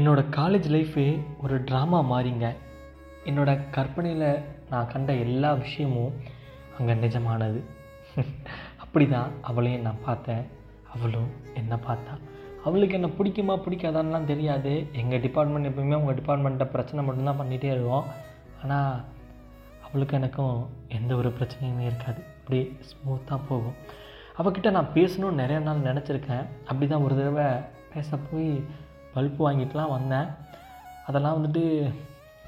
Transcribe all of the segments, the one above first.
என்னோடய காலேஜ் லைஃபே ஒரு ட்ராமா மாதிரிங்க என்னோடய கற்பனையில் நான் கண்ட எல்லா விஷயமும் அங்கே நிஜமானது. அப்படி தான் அவளையும் நான் பார்த்தேன். அவளும் என்னை பார்த்தா? அவளுக்கு என்ன பிடிக்குமா பிடிக்காதான்லாம் தெரியாது. எங்கள் டிபார்ட்மெண்ட் எப்பவுமே உங்கள் டிபார்ட்மெண்ட்டை பிரச்சனை மட்டும்தான் பண்ணிகிட்டே இருக்கோம் ஆனால் அவளுக்கு எனக்கும் எந்த ஒரு பிரச்சனையுமே இருக்காது. அப்படியே ஸ்மூத்தாக போகும். அவகிட்ட நான் பேசணும்னு நிறைய நாள் நினச்சிருக்கேன். அப்படி தான் ஒரு தடவை பேச போய் பல்ப் வாங்கிட்டுலாம் வந்தேன். அதெல்லாம் வந்துட்டு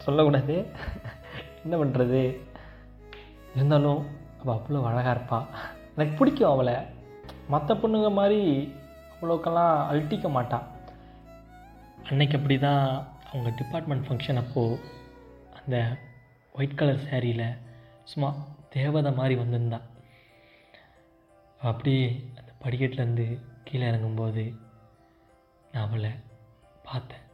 சொல்லக்கூடாது. என்ன பண்ணுறது இருந்தாலும் அவள் அவ்வளோ அழகாக இருப்பாள் எனக்கு பிடிக்கும் அவளை. மற்ற பொண்ணுங்க மாதிரி அவ்வளோக்கெல்லாம் அழட்டிக்க மாட்டாள் அன்னைக்கு அப்படி தான் அவங்க டிபார்ட்மெண்ட் ஃபங்க்ஷன் அப்போது அந்த ஒயிட் கலர் சேரீயில் சும்மா தேவதை மாதிரி வந்திருந்தா. அப்படி அப்படியே அந்த படிக்கட்டுலேருந்து கீழே இறங்கும்போது நான் அவளை பார்த்தேன்.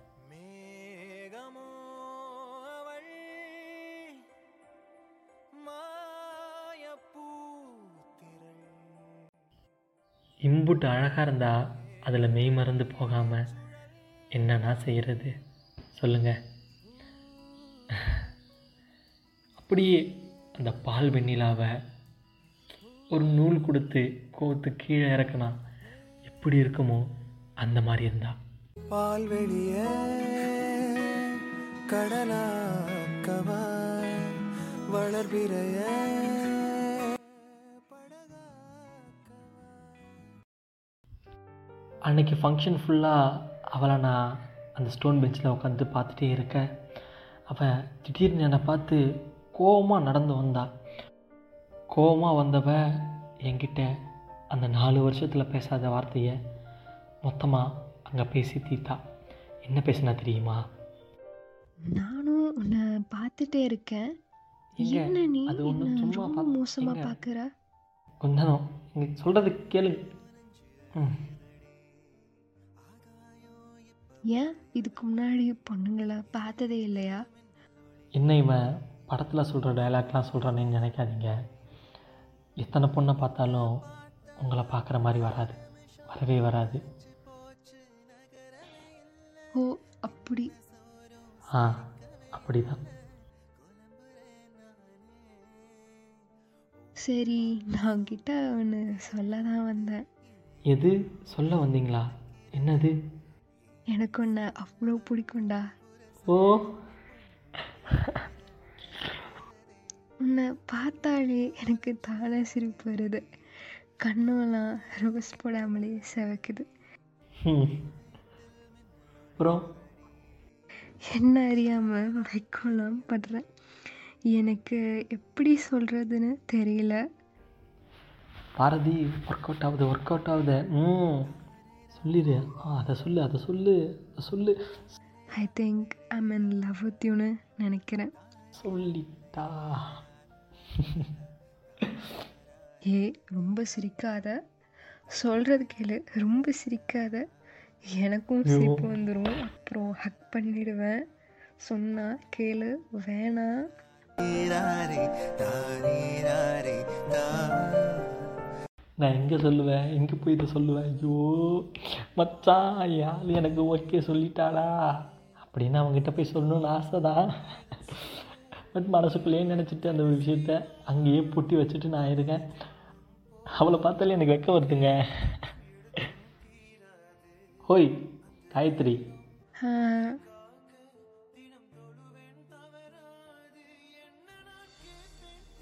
இம்புட்டு அழகாக இருந்தால் அதில் மெய் மறந்து போகாமல் என்னண்ணா செய்கிறது சொல்லுங்கள் அப்படியே அந்த பால் வெண்ணிலாவை ஒரு நூல் கொடுத்து கோத்து கீழே இறக்குனா எப்படி இருக்குமோ அந்த மாதிரி இருந்தா. பால் வெளிய கடலாக்கவா வளர்பிறைய அன்னைக்கு ஃபங்க்ஷன் ஃபுல்லாக அவளை நான் அந்த ஸ்டோன் பெஞ்சில் உட்காந்து பார்த்துட்டே இருக்க அவள் திடீர்னு என்னை பார்த்து கோவமாக நடந்து வந்தா. கோபமாக வந்தவ என்கிட்ட அந்த நாலு வருஷத்தில் பேசாத வார்த்தையை மொத்தமாக அங்கே பேசி தீத்தா. என்ன பேசினா தெரியுமா? நானும் உன்னை பார்த்துட்டே இருக்கேன்? என்ன நீ? அது சும்மா ரொம்ப பாத்- மோசமா எங்க? பார்க்குற கொஞ்ச நேரம். இங்கே சொல்கிறது கேளு. ம். ஏன்? இதுக்கு முன்னாடி பொண்ணுங்களை பார்த்ததே இல்லையா? என்ன இவன் படத்தில் சொல்கிற டயலாக்லாம் சொல்கிறானேன்னு நினைக்காதீங்க. எத்தனை பொண்ணை பார்த்தாலும் உங்களை பார்க்குற மாதிரி வராது. வரவே வராது. ஓ அப்படி. ஆ அப்படி தான் சரி நான் உன்கிட்ட ஒன்று சொல்ல தான் வந்தேன். எது? சொல்ல வந்தீங்களா? என்னது? எனக்கு உன்னை அவ்வளோ பிடிக்கும்டா. ஓ. உன்னை பார்த்தாலே எனக்கு தானே சிரிப்பு வருது. கண்ணெல்லாம் ரோஸ் போடாமலே செவக்குது. அப்புறம்? என்ன அறியாமல் வைக்கோலாம் படுறேன். எனக்கு எப்படி சொல்கிறதுன்னு தெரியல. பாரதி ஒர்க் அவுட் ஆகுது ஒர்க் அவுட் ஆகுது. ம். சொல்லிடு அதை சொல்லு அதை சொல்லு அதை சொல்லு. I think I'm in love with யூன்னு நினைக்கிறேன். சொல்லிட்டா. ஏ ரொம்ப சிரிக்காத. சொல்கிறது கேளு ரொம்ப சிரிக்காத. எனக்கும். சிரிப்பு வந்துடும் அப்புறம் ஹக் பண்ணிடுவேன். சொன்னா கேளு. வேணாம் நான் எங்கே சொல்லுவேன்? எங்கே போய் இதை சொல்லுவேன்? ஐயோ மச்சான் யாழ் எனக்கு ஓகே சொல்லிட்டாளா அப்படின்னு அவங்ககிட்ட போய் சொல்லணும்னு ஆசை தான் பட் மனசுக்குள்ளேயே நினச்சிட்டு அந்த ஒரு விஷயத்த அங்கேயே பூட்டி வச்சுட்டு நான் இருக்கேன். அவளை பார்த்தாலே எனக்கு வெக்க வருதுங்க. ஹோய் காயத்ரி.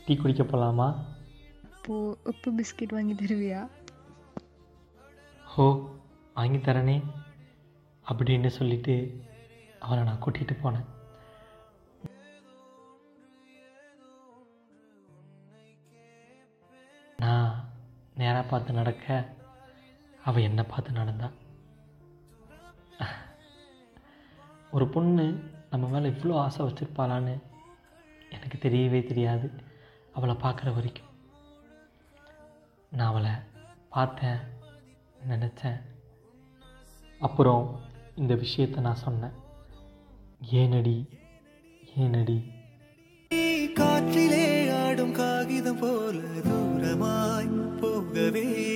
டீ குடிக்க போகலாமா அப்போ உப்பு பிஸ்கெட் வாங்கி தருவியா? ஹோ வாங்கி தரனே அப்படின்னு சொல்லிட்டு அவளை நான் கூட்டிகிட்டு போனேன். நான் நேராக பார்த்து நடக்க அவள் என்னை பார்த்து நடந்தா. ஒரு பொண்ணு நம்ம மேலே இவ்வளோ ஆசை வச்சுருப்பாளான்னு எனக்கு தெரியவே தெரியாது. அவளை பார்க்குற வரைக்கும். நான் அவளை பார்த்தேன் நினச்சேன். அப்புறம் இந்த விஷயத்தை நான் சொன்னேன். ஏனடி ஏனடி? காற்றிலே ஆடும் காகிதம் போல தூரமாய் போகவே